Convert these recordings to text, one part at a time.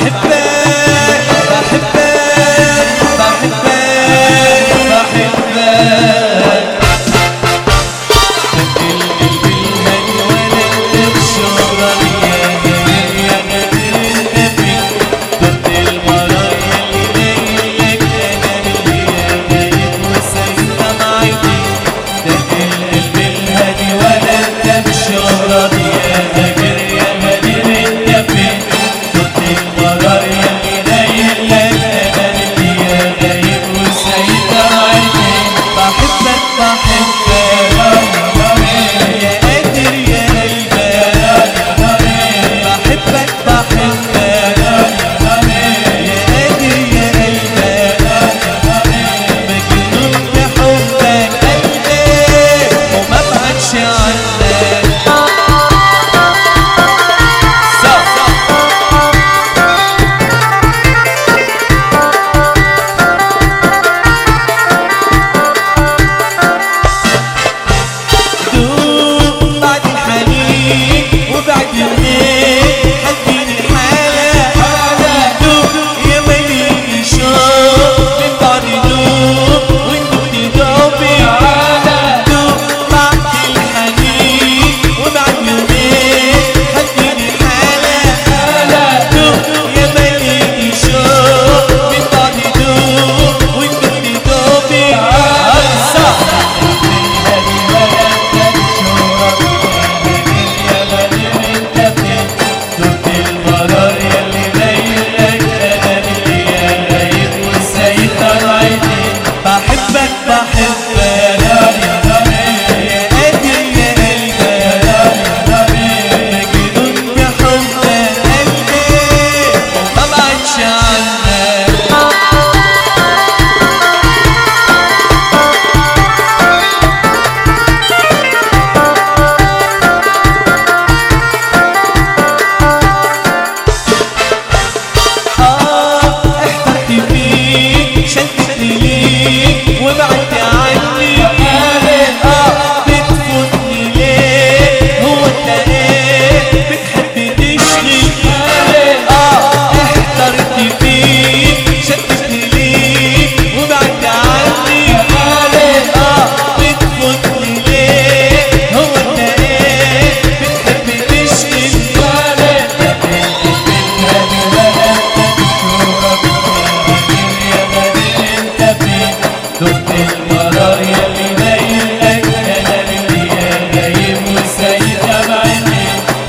hip فيك وبعدت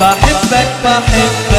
بحبك بحبك